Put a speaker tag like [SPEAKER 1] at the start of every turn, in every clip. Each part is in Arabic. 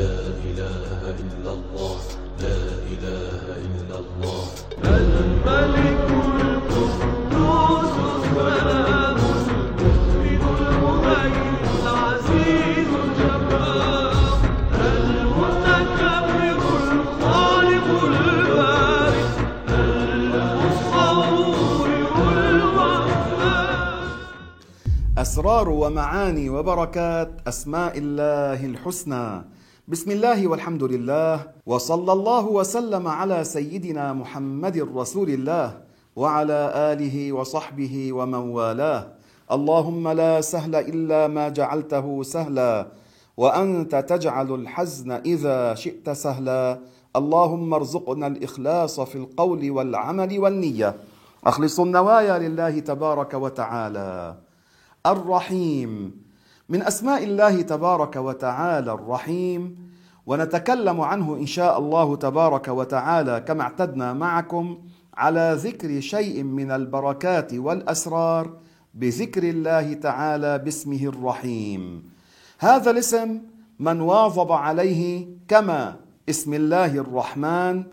[SPEAKER 1] لا إله إلا الله لا إله إلا الله.
[SPEAKER 2] الملك القدوس السلام المؤمن المهيمن العزيز الجبار المتكبر الخالق البارئ المصور الرحمن
[SPEAKER 3] أسرار ومعاني وبركات أسماء الله الحسنى. بسم الله والحمد لله وصلى الله وسلم على سيدنا محمد رسول الله وعلى آله وصحبه ومن والاه. اللهم لا سهل إلا ما جعلته سهلا وأنت تجعل الحزن إذا شئت سهلا. اللهم ارزقنا الإخلاص في القول والعمل والنية. أخلص النوايا لله تبارك وتعالى. الرحيم. من أسماء الله تبارك وتعالى الرحيم. ونتكلم عنه إن شاء الله تبارك وتعالى كما اعتدنا معكم على ذكر شيء من البركات والأسرار بذكر الله تعالى باسمه الرحيم. هذا الاسم من واظب عليه كما اسم الله الرحمن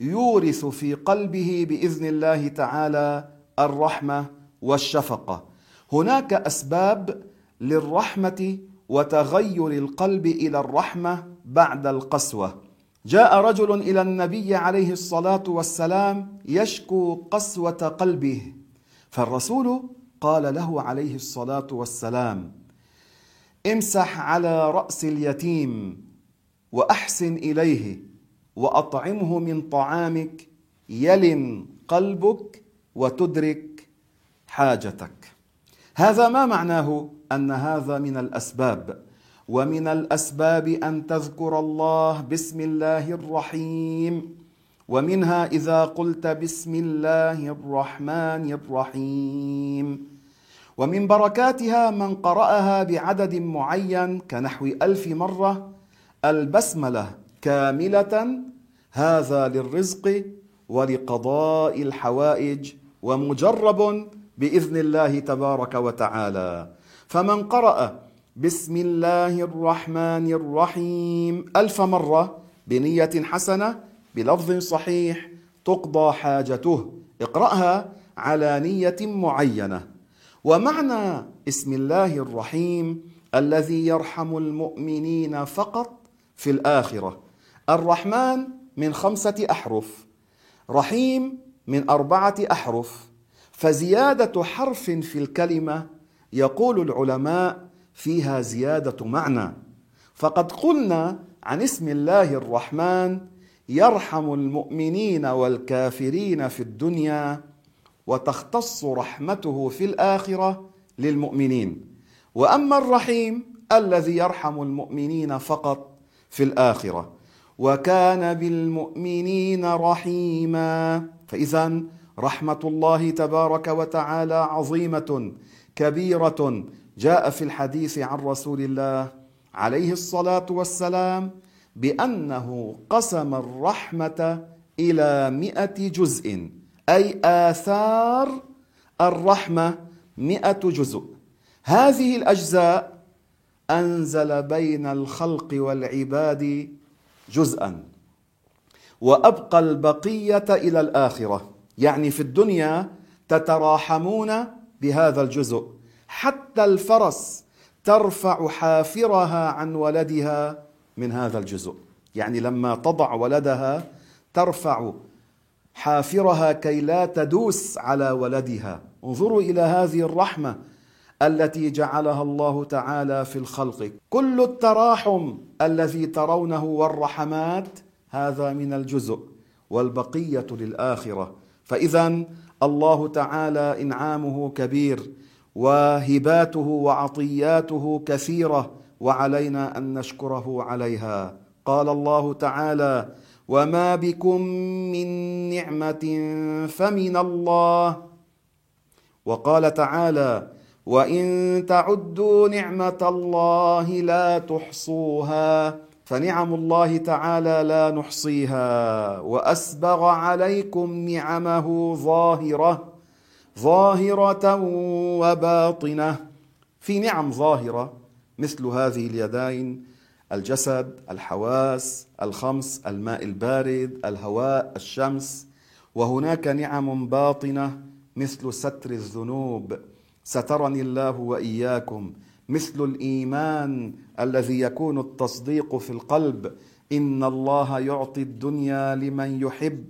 [SPEAKER 3] يورث في قلبه بإذن الله تعالى الرحمة والشفقة. هناك أسباب للرحمة وتغير القلب إلى الرحمة بعد القسوة. جاء رجل إلى النبي عليه الصلاة والسلام يشكو قسوة قلبه فالرسول قال له عليه الصلاة والسلام امسح على رأس اليتيم وأحسن إليه وأطعمه من طعامك يلن قلبك وتدرك حاجتك. هذا ما معناه أن هذا من الأسباب ومن الأسباب أن تذكر الله بسم الله الرحيم ومنها إذا قلت بسم الله الرحمن الرحيم. ومن بركاتها من قرأها بعدد معين كنحو ألف مرة البسملة كاملة هذا للرزق ولقضاء الحوائج ومجرب بإذن الله تبارك وتعالى. فمن قرأ بسم الله الرحمن الرحيم ألف مرة بنية حسنة بلفظ صحيح تقضى حاجته. اقرأها على نية معينة. ومعنى اسم الله الرحيم الذي يرحم المؤمنين فقط في الآخرة. الرحمن من خمسة أحرف رحيم من أربعة أحرف. فزيادة حرف في الكلمة يقول العلماء فيها زيادة معنى. فقد قلنا عن اسم الله الرحمن يرحم المؤمنين والكافرين في الدنيا وتختص رحمته في الآخرة للمؤمنين. وأما الرحيم الذي يرحم المؤمنين فقط في الآخرة. وكان بالمؤمنين رحيما. فإذا رحمة الله تبارك وتعالى عظيمة كبيرة جاء في الحديث عن رسول الله عليه الصلاة والسلام بأنه قسم الرحمة إلى مئة جزء أي آثار الرحمة مئة جزء. هذه الأجزاء أنزل بين الخلق والعباد جزءا وأبقى البقية إلى الآخرة. يعني في الدنيا تتراحمون بهذا الجزء. حتى الفرس ترفع حافرها عن ولدها من هذا الجزء. يعني لما تضع ولدها ترفع حافرها كي لا تدوس على ولدها. انظروا إلى هذه الرحمة التي جعلها الله تعالى في الخلق. كل التراحم الذي ترونه والرحمات هذا من الجزء والبقية للآخرة. فاذا الله تعالى إنعامه كبير وهباته وعطياته كثيرة وعلينا أن نشكره عليها. قال الله تعالى وما بكم من نعمة فمن الله. وقال تعالى وإن تعدوا نعمة الله لا تحصوها. فنعم الله تعالى لا نحصيها وأسبغ عليكم نعمه ظاهرة ظاهرة وباطنة. في نعم ظاهرة مثل هذه اليدين الجسد الحواس الخمس الماء البارد الهواء الشمس. وهناك نعم باطنة مثل ستر الذنوب. سترني الله وإياكم مثل الإيمان الذي يكون التصديق في القلب. إن الله يعطي الدنيا لمن يحب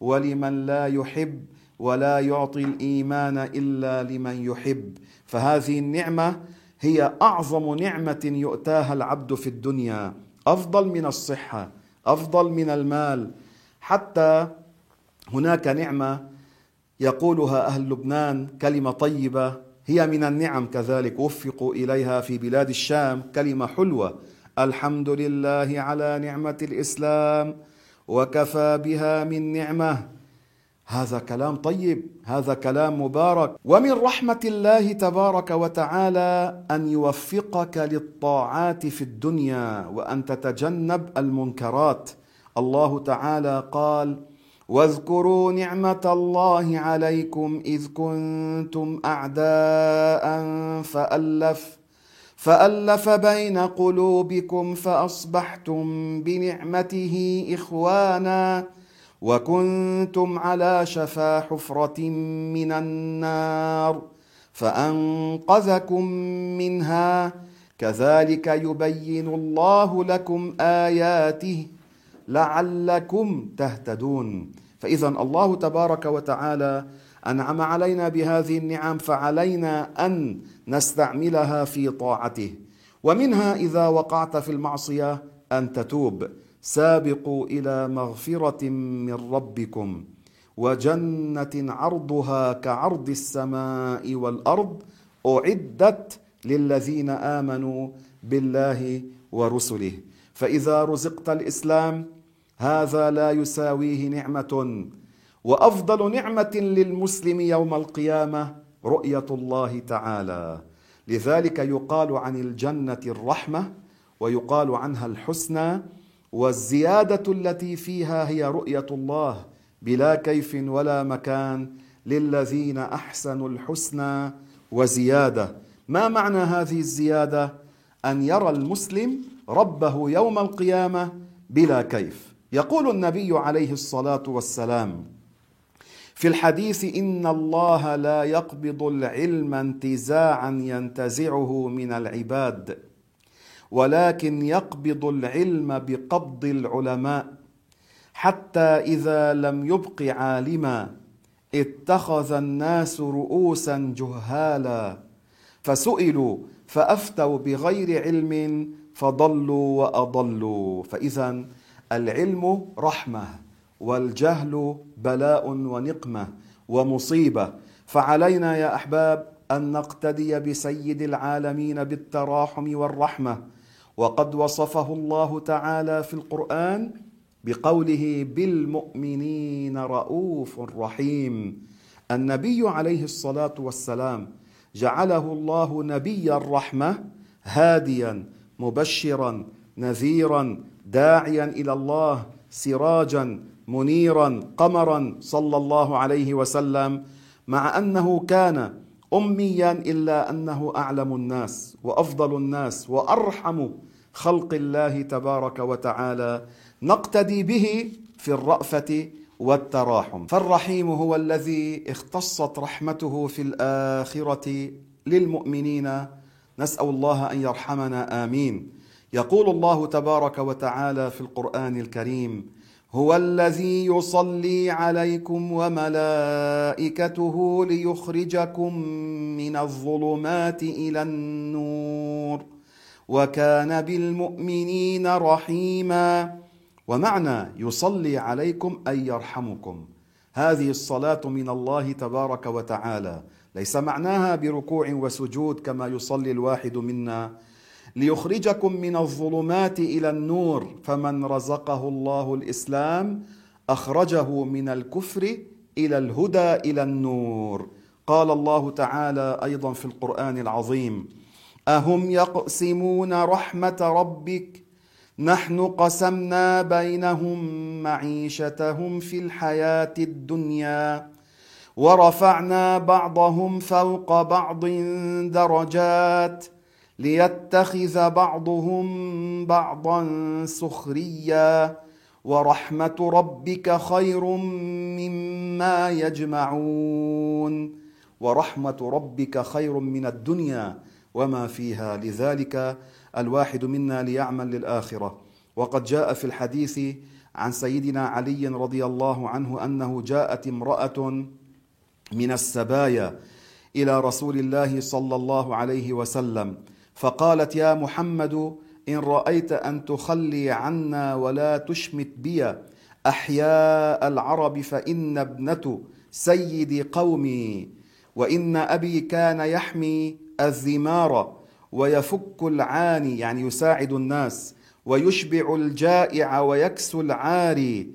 [SPEAKER 3] ولمن لا يحب ولا يعطي الإيمان إلا لمن يحب. فهذه النعمة هي أعظم نعمة يؤتاها العبد في الدنيا. أفضل من الصحة أفضل من المال. حتى هناك نعمة يقولها أهل لبنان كلمة طيبة هي من النعم كذلك وفقوا إليها في بلاد الشام. كلمة حلوة الحمد لله على نعمة الإسلام وكفى بها من نعمة. هذا كلام طيب هذا كلام مبارك. ومن رحمة الله تبارك وتعالى أن يوفقك للطاعات في الدنيا وأن تتجنب المنكرات. الله تعالى قال واذكروا نعمة الله عليكم إذ كنتم أعداء فألف فألف بين قلوبكم فأصبحتم بنعمته إخوانا وكنتم على شفا حفرة من النار فأنقذكم منها كذلك يبين الله لكم آياته لعلكم تهتدون. فاذا الله تبارك وتعالى أنعم علينا بهذه النعم فعلينا أن نستعملها في طاعته. ومنها إذا وقعت في المعصية أن تتوب. سابقوا إلى مغفرة من ربكم. وجنة عرضها كعرض السماء والأرض أعدت للذين آمنوا بالله ورسله. فإذا رزقت الإسلام هذا لا يساويه نعمة وأفضل نعمة للمسلم يوم القيامة رؤية الله تعالى. لذلك يقال عن الجنة الرحمة ويقال عنها الحسنى والزيادة التي فيها هي رؤية الله بلا كيف ولا مكان للذين أحسنوا الحسنى وزيادة. ما معنى هذه الزيادة؟ أن يرى المسلم ربه يوم القيامة بلا كيف. يقول النبي عليه الصلاة والسلام في الحديث إن الله لا يقبض العلم انتزاعا ينتزعه من العباد ولكن يقبض العلم بقبض العلماء حتى إذا لم يبق عالما اتخذ الناس رؤوسا جهالا فسئلوا فأفتوا بغير علم فضلوا وأضلوا فاذا العلم رحمة والجهل بلاء ونقمة ومصيبة. فعلينا يا أحباب أن نقتدي بسيد العالمين بالتراحم والرحمة. وقد وصفه الله تعالى في القرآن بقوله بالمؤمنين رؤوف رحيم. النبي عليه الصلاة والسلام جعله الله نبي الرحمه هاديا مبشرا نذيرا داعيا إلى الله سراجا منيرا قمرا صلى الله عليه وسلم مع أنه كان اميا إلا أنه أعلم الناس وأفضل الناس وأرحم خلق الله تبارك وتعالى نقتدي به في الرأفة والتراحم. فالرحيم هو الذي اختصت رحمته في الآخرة للمؤمنين. نسأل الله أن يرحمنا آمين. يقول الله تبارك وتعالى في القرآن الكريم هو الذي يصلي عليكم وملائكته ليخرجكم من الظلمات إلى النور وكان بالمؤمنين رحيما. ومعنى يصلي عليكم أي يرحمكم. هذه الصلاة من الله تبارك وتعالى. ليس معناها بركوع وسجود كما يصلي الواحد منا. ليخرجكم من الظلمات إلى النور فمن رزقه الله الإسلام أخرجه من الكفر إلى الهدى إلى النور. قال الله تعالى أيضا في القرآن العظيم أهم يقسمون رحمة ربك؟ نحن قسمنا بينهم معيشتهم في الحياة الدنيا ورفعنا بعضهم فوق بعض درجات ليتخذ بعضهم بعضا سخريا ورحمة ربك خير مما يجمعون. ورحمة ربك خير من الدنيا وما فيها لذلك الواحد منا ليعمل للآخرة. وقد جاء في الحديث عن سيدنا علي رضي الله عنه أنه جاءت امرأة من السبايا إلى رسول الله صلى الله عليه وسلم. فقالت يا محمد إن رأيت أن تخلي عنا ولا تشمت بي أحياء العرب فإن ابنة سيد قومي وإن أبي كان يحمي الذمار ويفك العاني يعني يساعد الناس ويشبع الجائع ويكسو العاري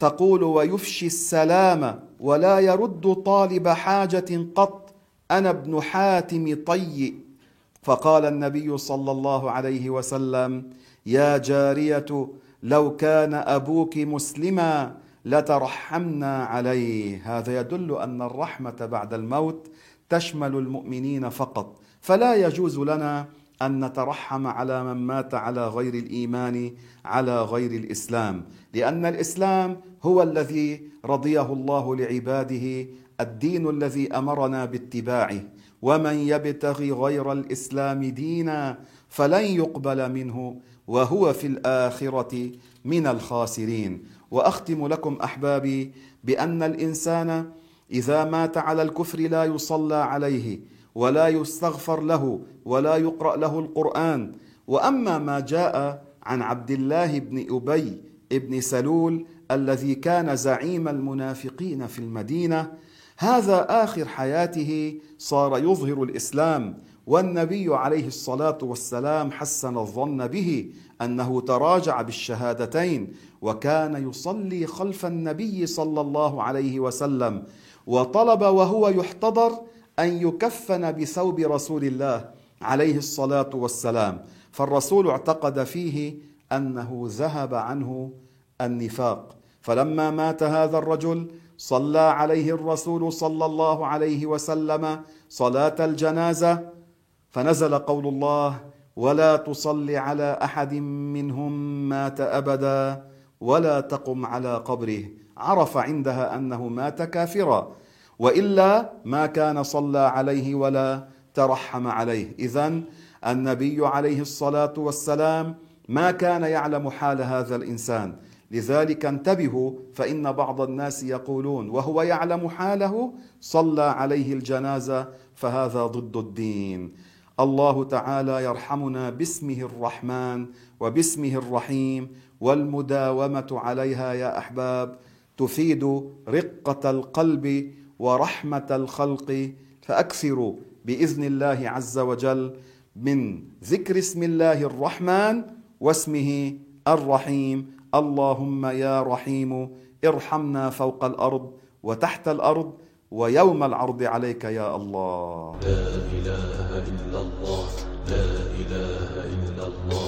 [SPEAKER 3] تقول ويفشي السلام ولا يرد طالب حاجة قط أنا ابن حاتم طيء. فقال النبي صلى الله عليه وسلم يا جارية لو كان أبوك مسلما لترحمنا عليه. هذا يدل أن الرحمة بعد الموت تشمل المؤمنين فقط. فلا يجوز لنا أن نترحم على من مات على غير الإيمان على غير الإسلام. لأن الإسلام هو الذي رضيه الله لعباده الدين الذي أمرنا باتباعه. ومن يبتغي غير الاسلام دينا فلن يقبل منه وهو في الاخره من الخاسرين واختم لكم احبابي بان الانسان اذا مات على الكفر لا يصلى عليه ولا يستغفر له ولا يقرا له القران واما ما جاء عن عبد الله بن ابي بن سلول الذي كان زعيم المنافقين في المدينة هذا آخر حياته صار يظهر الإسلام والنبي عليه الصلاة والسلام حسن الظن به أنه تراجع بالشهادتين وكان يصلي خلف النبي صلى الله عليه وسلم وطلب وهو يحتضر أن يكفن بثوب رسول الله عليه الصلاة والسلام. فالرسول اعتقد فيه أنه ذهب عنه النفاق. فلما مات هذا الرجل صلى عليه الرسول صلى الله عليه وسلم صلاة الجنازة فنزل قول الله ولا تصل على أحد منهم مات أبدا ولا تقم على قبره. عرف عندها أنه مات كافرا وإلا ما كان صلى عليه ولا ترحم عليه. اذا النبي عليه الصلاة والسلام ما كان يعلم حال هذا الإنسان. لذلك انتبهوا فإن بعض الناس يقولون وهو يعلم حاله صلى عليه الجنازة فهذا ضد الدين. الله تعالى يرحمنا باسمه الرحمن وباسمه الرحيم والمداومة عليها يا أحباب تفيد رقة القلب ورحمة الخلق فأكثروا بإذن الله عز وجل من ذكر اسم الله الرحمن واسمه الرحيم. اللهم يا رحيم ارحمنا فوق الأرض وتحت الأرض ويوم العرض عليك يا الله.
[SPEAKER 1] لا إله إلا الله لا إله إلا الله.